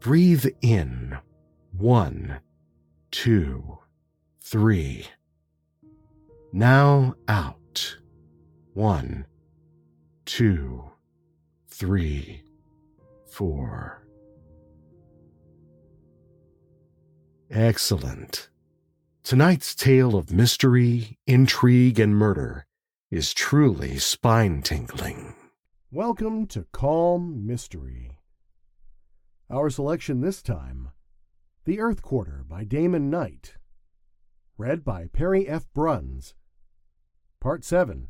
Breathe in. One, two, three. Now out. One, two, three, four. Excellent. Tonight's tale of mystery, intrigue, and murder is truly spine tingling. Welcome to Calm Mystery. Our selection this time The Earth Quarter by Damon Knight. Read by Perry F. Bruns. Part 7.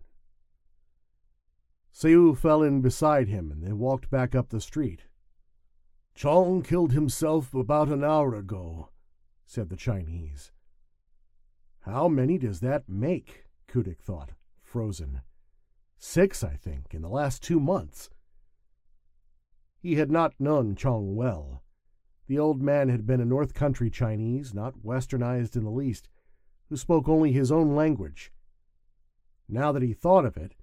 Seu fell in beside him and they walked back up the street. Chong killed himself about an hour ago, said the Chinese. How many does that make? Kudik thought, frozen. Six, I think, in the last two months. He had not known Chong well. The old man had been a North Country Chinese, not westernized in the least, who spoke only his own language. Now that he thought of it,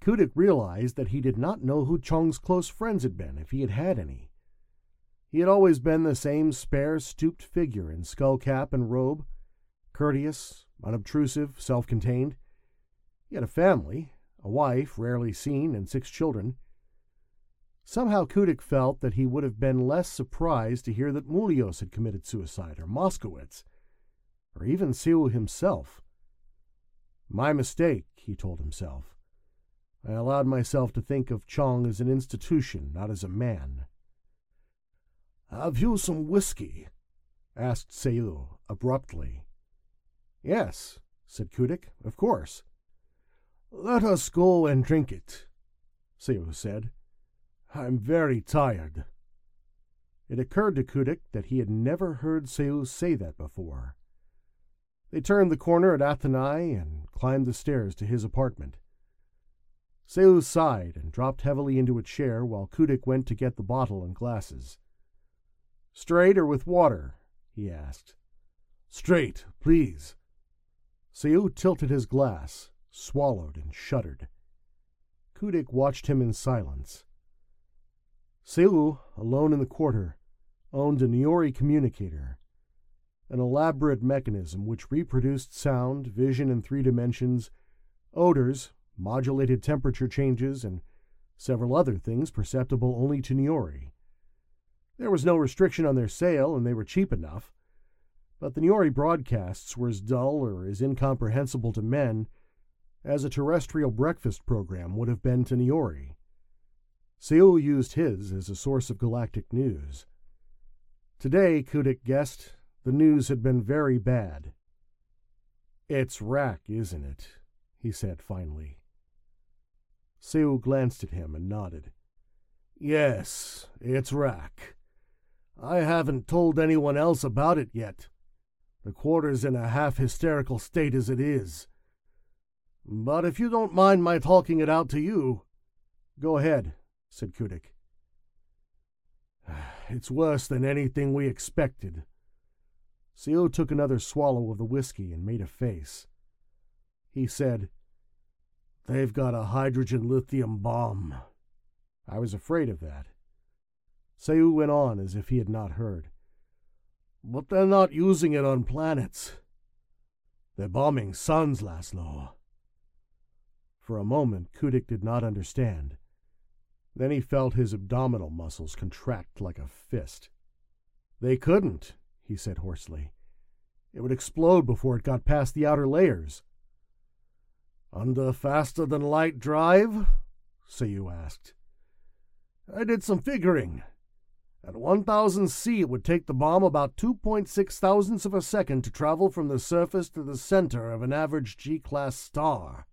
Kudik realized that he did not know who Chong's close friends had been, if he had had any. He had always been the same spare, stooped figure in skull cap and robe, courteous, unobtrusive, self contained. He had a family, a wife, rarely seen, and six children. Somehow Kudik felt that he would have been less surprised to hear that Mulios had committed suicide, or Moskowitz, or even Seu himself. My mistake, he told himself. I allowed myself to think of Chong as an institution, not as a man. Have you some whiskey? asked Seu abruptly. Yes, said Kudik, of course. Let us go and drink it, Seu said. I'm very tired. It occurred to Kudik that he had never heard Seu say that before. They turned the corner at Athenai and climbed the stairs to his apartment. Seu sighed and dropped heavily into a chair while Kudik went to get the bottle and glasses. Straight or with water? he asked. Straight, please. Seu tilted his glass, swallowed, and shuddered. Kudik watched him in silence. Seu, alone in the quarter, owned a Niori communicator. an elaborate mechanism which reproduced sound, vision in three dimensions, odors, modulated temperature changes, and several other things perceptible only to Niori. There was no restriction on their sale, and they were cheap enough. But the Niori broadcasts were as dull or as incomprehensible to men as a terrestrial breakfast program would have been to Niori. Seu used his as a source of galactic news. Today, Kudik guessed, the news had been very bad. It's Rak, isn't it? he said finally. Seu glanced at him and nodded. Yes, it's Rak. I haven't told anyone else about it yet. The quarter's in a half hysterical state as it is. But if you don't mind my talking it out to you. Go ahead, said Kudik. It's worse than anything we expected. Seu took another swallow of the whiskey and made a face. He said, They've got a hydrogen lithium bomb. I was afraid of that. Seu went on as if he had not heard. But they're not using it on planets. They're bombing suns, Laszlo. For a moment, Kudik did not understand. Then he felt his abdominal muscles contract like a fist. They couldn't, he said hoarsely. It would explode before it got past the outer layers. Under faster than light drive? Seu asked. I did some figuring. At 1000 C, it would take the bomb about 2.6 thousandths of a second to travel from the surface to the center of an average G class star.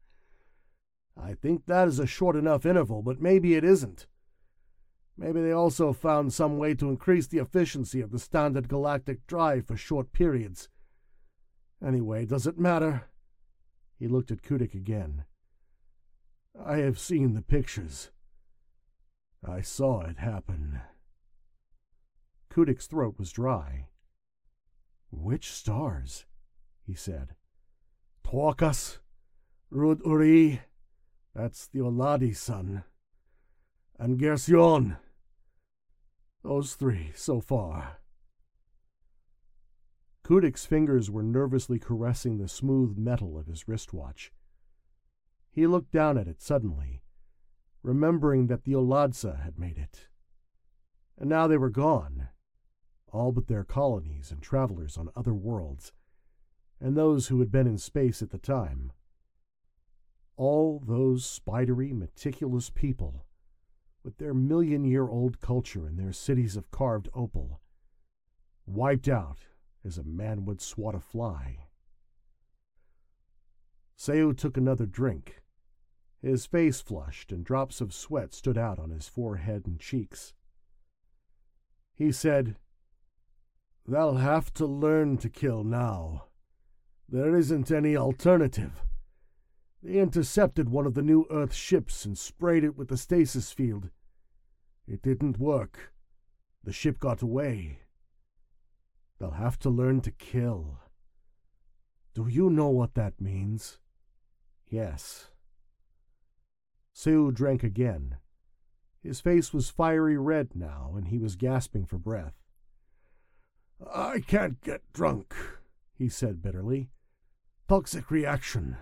I think that is a short enough interval, but maybe it isn't. Maybe they also found some way to increase the efficiency of the standard galactic drive for short periods. Anyway, does it matter? He looked at Kudik again. I have seen the pictures. I saw it happen. Kudik's throat was dry. Which stars? he said. Torkas, Rud Uri, that's the Oladi son. And Gersion. Those three so far. Kudik's fingers were nervously caressing the smooth metal of his wristwatch. He looked down at it suddenly, remembering that the Oladza had made it. And now they were gone, all but their colonies and travelers on other worlds, and those who had been in space at the time all those spidery, meticulous people, with their million year old culture and their cities of carved opal, wiped out as a man would swat a fly. Seu took another drink. His face flushed, and drops of sweat stood out on his forehead and cheeks. He said, They'll have to learn to kill now. There isn't any alternative. They intercepted one of the new Earth ships and sprayed it with the stasis field. It didn't work. The ship got away. They'll have to learn to kill. Do you know what that means? Yes. Seu drank again. His face was fiery red now, and he was gasping for breath. I can't get drunk, he said bitterly. Toxic reaction.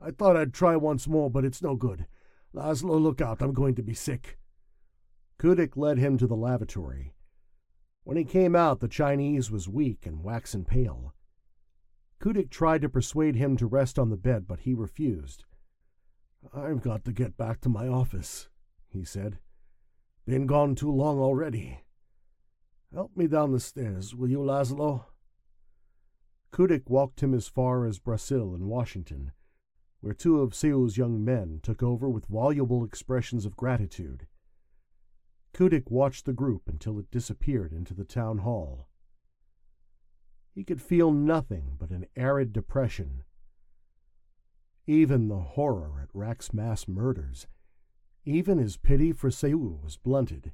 I thought I'd try once more, but it's no good. Laszlo, look out, I'm going to be sick. Kudik led him to the lavatory. When he came out, the Chinese was weak and waxen pale. Kudik tried to persuade him to rest on the bed, but he refused. I've got to get back to my office, he said. Been gone too long already. Help me down the stairs, will you, Laszlo? Kudik walked him as far as Brazil and Washington, where two of Seu's young men took over with voluble expressions of gratitude. Kudik watched the group until it disappeared into the town hall. He could feel nothing but an arid depression. Even the horror at Rak's mass murders, even his pity for Seu was blunted,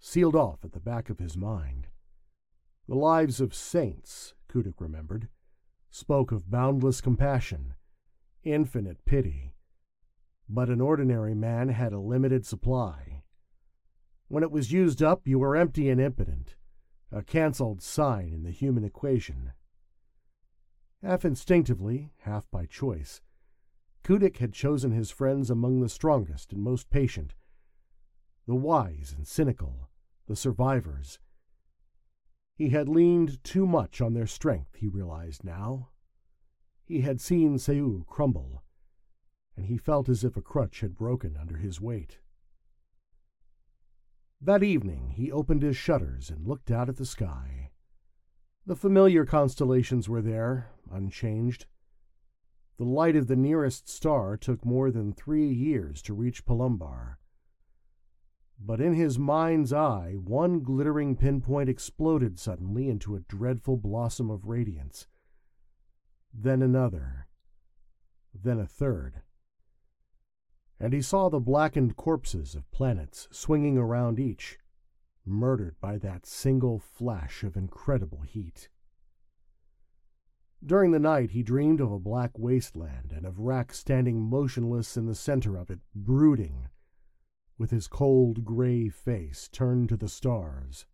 sealed off at the back of his mind. The lives of saints, Kudik remembered, spoke of boundless compassion infinite pity. But an ordinary man had a limited supply. When it was used up, you were empty and impotent, a cancelled sign in the human equation. Half instinctively, half by choice, Kudik had chosen his friends among the strongest and most patient, the wise and cynical, the survivors. He had leaned too much on their strength, he realized now. He had seen Seu crumble, and he felt as if a crutch had broken under his weight. That evening he opened his shutters and looked out at the sky. The familiar constellations were there, unchanged. The light of the nearest star took more than three years to reach Palumbar. But in his mind's eye, one glittering pinpoint exploded suddenly into a dreadful blossom of radiance. Then another. Then a third and he saw the blackened corpses of planets swinging around each, murdered by that single flash of incredible heat. During the night, he dreamed of a black wasteland and of Rak standing motionless in the center of it, brooding, with his cold gray face turned to the stars.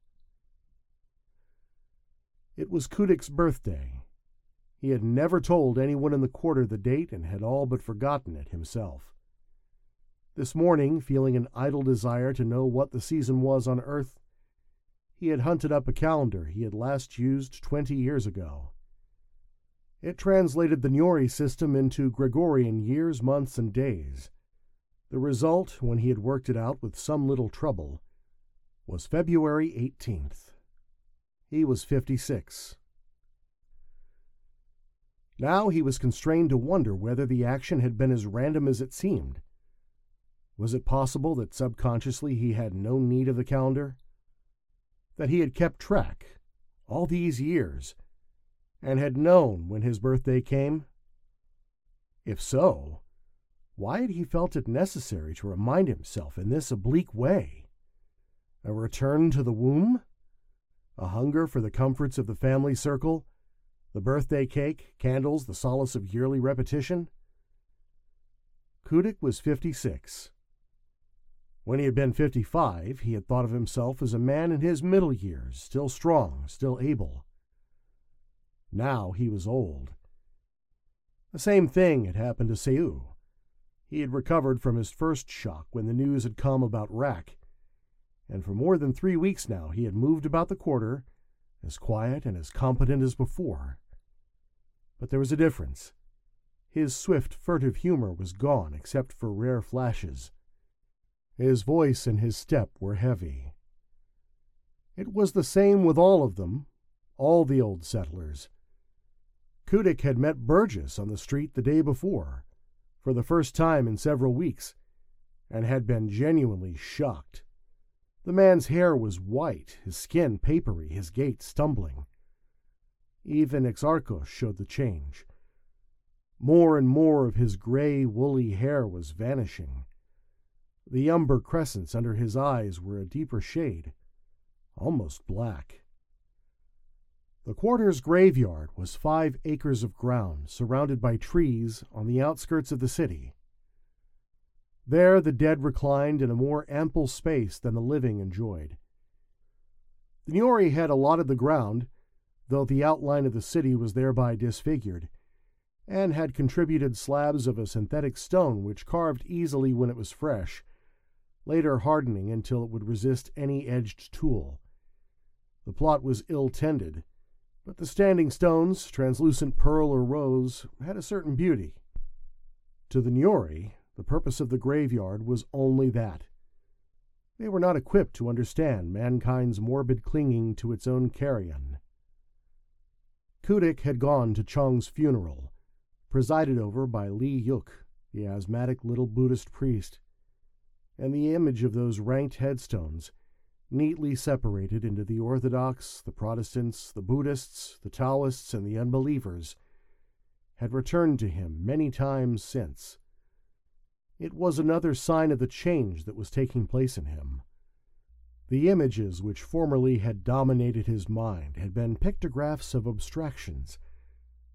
It was Kudik's birthday. He had never told anyone in the quarter the date and had all but forgotten it himself. This morning, feeling an idle desire to know what the season was on Earth, he had hunted up a calendar he had last used twenty years ago. It translated the Niori system into Gregorian years, months, and days. The result, when he had worked it out with some little trouble, was February 18th. He was 56. Now he was constrained to wonder whether the action had been as random as it seemed. Was it possible that subconsciously he had no need of the calendar? That he had kept track, all these years, and had known when his birthday came? If so, why had he felt it necessary to remind himself in this oblique way? A return to the womb? A hunger for the comforts of the family circle? The birthday cake, candles, the solace of yearly repetition? Kudik was 56. When he had been fifty five, he had thought of himself as a man in his middle years, still strong, still able. Now he was old. The same thing had happened to Seu. He had recovered from his first shock when the news had come about Rak, and for more than three weeks now he had moved about the quarter, as quiet and as competent as before. But there was a difference. His swift, furtive humor was gone except for rare flashes his voice and his step were heavy. It was the same with all of them, all the old settlers. Kudik had met Burgess on the street the day before, for the first time in several weeks, and had been genuinely shocked. The man's hair was white, his skin papery, his gait stumbling. Even Exarchos showed the change. More and more of his gray, woolly hair was vanishing. The umber crescents under his eyes were a deeper shade, almost black. The quarter's graveyard was five acres of ground surrounded by trees on the outskirts of the city. There the dead reclined in a more ample space than the living enjoyed. The Niori had allotted the ground, though the outline of the city was thereby disfigured, and had contributed slabs of a synthetic stone which carved easily when it was fresh later hardening until it would resist any edged tool. The plot was ill tended, but the standing stones, translucent pearl or rose, had a certain beauty. To the Niori, the purpose of the graveyard was only that. They were not equipped to understand mankind's morbid clinging to its own carrion. Kudik had gone to Chong's funeral, presided over by Li Yuk, the asthmatic little Buddhist priest and the image of those ranked headstones, neatly separated into the Orthodox, the Protestants, the Buddhists, the Taoists, and the unbelievers, had returned to him many times since. It was another sign of the change that was taking place in him. The images which formerly had dominated his mind had been pictographs of abstractions,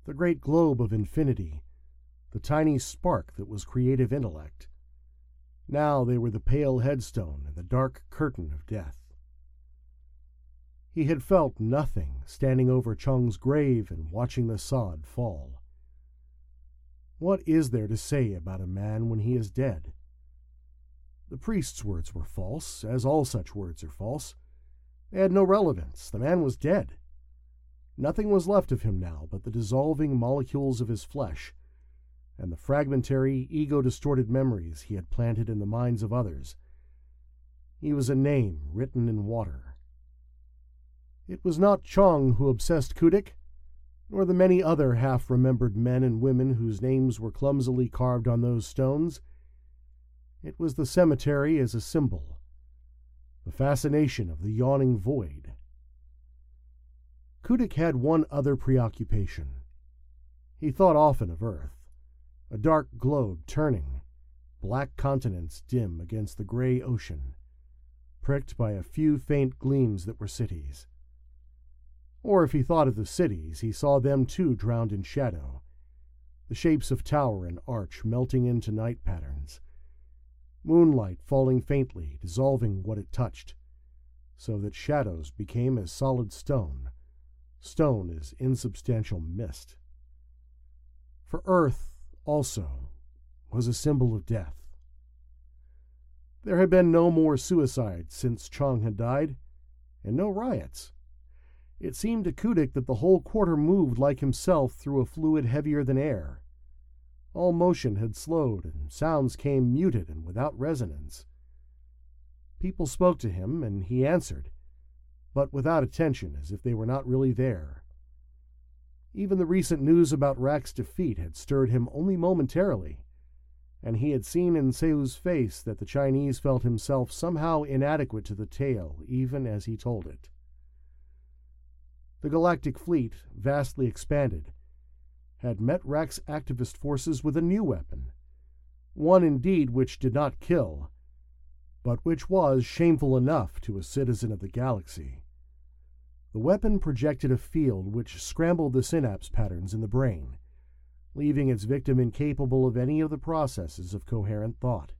the great globe of infinity, the tiny spark that was creative intellect. Now they were the pale headstone and the dark curtain of death. He had felt nothing standing over Chong's grave and watching the sod fall. What is there to say about a man when he is dead? The priest's words were false, as all such words are false. They had no relevance. The man was dead. Nothing was left of him now but the dissolving molecules of his flesh and the fragmentary, ego distorted memories he had planted in the minds of others. He was a name written in water. It was not Chong who obsessed Kudik, nor the many other half remembered men and women whose names were clumsily carved on those stones. It was the cemetery as a symbol, the fascination of the yawning void. Kudik had one other preoccupation. He thought often of Earth a dark globe turning, black continents dim against the gray ocean, pricked by a few faint gleams that were cities. Or if he thought of the cities, he saw them too drowned in shadow, the shapes of tower and arch melting into night patterns, moonlight falling faintly, dissolving what it touched, so that shadows became as solid stone, stone as insubstantial mist. For earth also was a symbol of death. There had been no more suicides since Chong had died, and no riots. It seemed to Kudik that the whole quarter moved like himself through a fluid heavier than air. All motion had slowed, and sounds came muted and without resonance. People spoke to him, and he answered, but without attention, as if they were not really there. Even the recent news about Rak's defeat had stirred him only momentarily, and he had seen in Seu's face that the Chinese felt himself somehow inadequate to the tale, even as he told it. The Galactic Fleet, vastly expanded, had met Rak's activist forces with a new weapon, one indeed which did not kill, but which was shameful enough to a citizen of the galaxy. The weapon projected a field which scrambled the synapse patterns in the brain, leaving its victim incapable of any of the processes of coherent thought,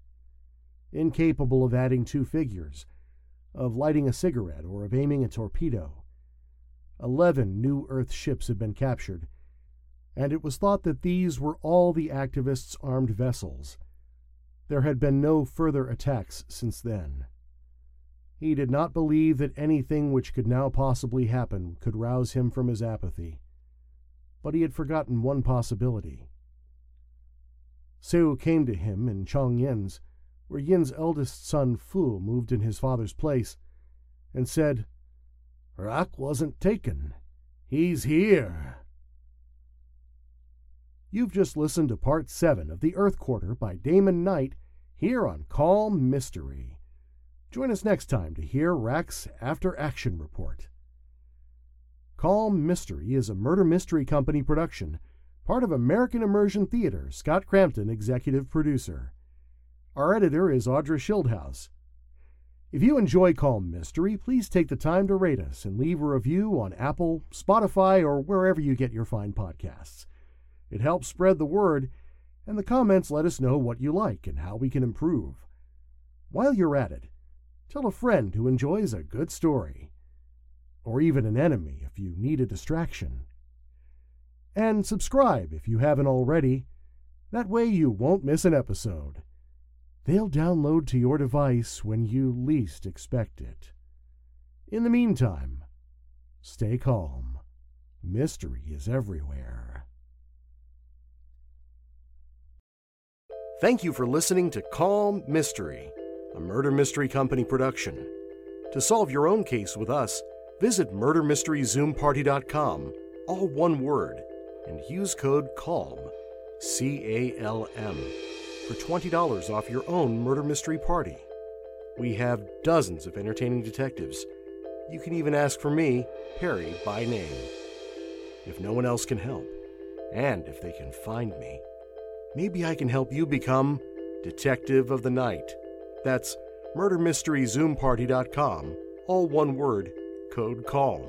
incapable of adding two figures, of lighting a cigarette, or of aiming a torpedo. Eleven new Earth ships had been captured, and it was thought that these were all the activists' armed vessels. There had been no further attacks since then. He did not believe that anything which could now possibly happen could rouse him from his apathy. But he had forgotten one possibility. Seu came to him in Chong Yin's, where Yin's eldest son Fu moved in his father's place, and said, Rak wasn't taken. He's here. You've just listened to part seven of The Earth Quarter by Damon Knight here on Calm Mystery. Join us next time to hear Rak's After Action Report. Calm Mystery is a murder mystery company production, part of American Immersion Theater, Scott Crampton, executive producer. Our editor is Audra Schildhouse. If you enjoy Calm Mystery, please take the time to rate us and leave a review on Apple, Spotify, or wherever you get your fine podcasts. It helps spread the word, and the comments let us know what you like and how we can improve. While you're at it, Tell a friend who enjoys a good story, or even an enemy if you need a distraction. And subscribe if you haven't already. That way you won't miss an episode. They'll download to your device when you least expect it. In the meantime, stay calm. Mystery is everywhere. Thank you for listening to Calm Mystery a Murder Mystery Company production. To solve your own case with us, visit murdermysteryzoomparty.com, all one word, and use code CALM, C A L M, for $20 off your own murder mystery party. We have dozens of entertaining detectives. You can even ask for me, Perry, by name. If no one else can help, and if they can find me, maybe I can help you become Detective of the Night. That's murdermysteryzoomparty.com, all one word, code CALM.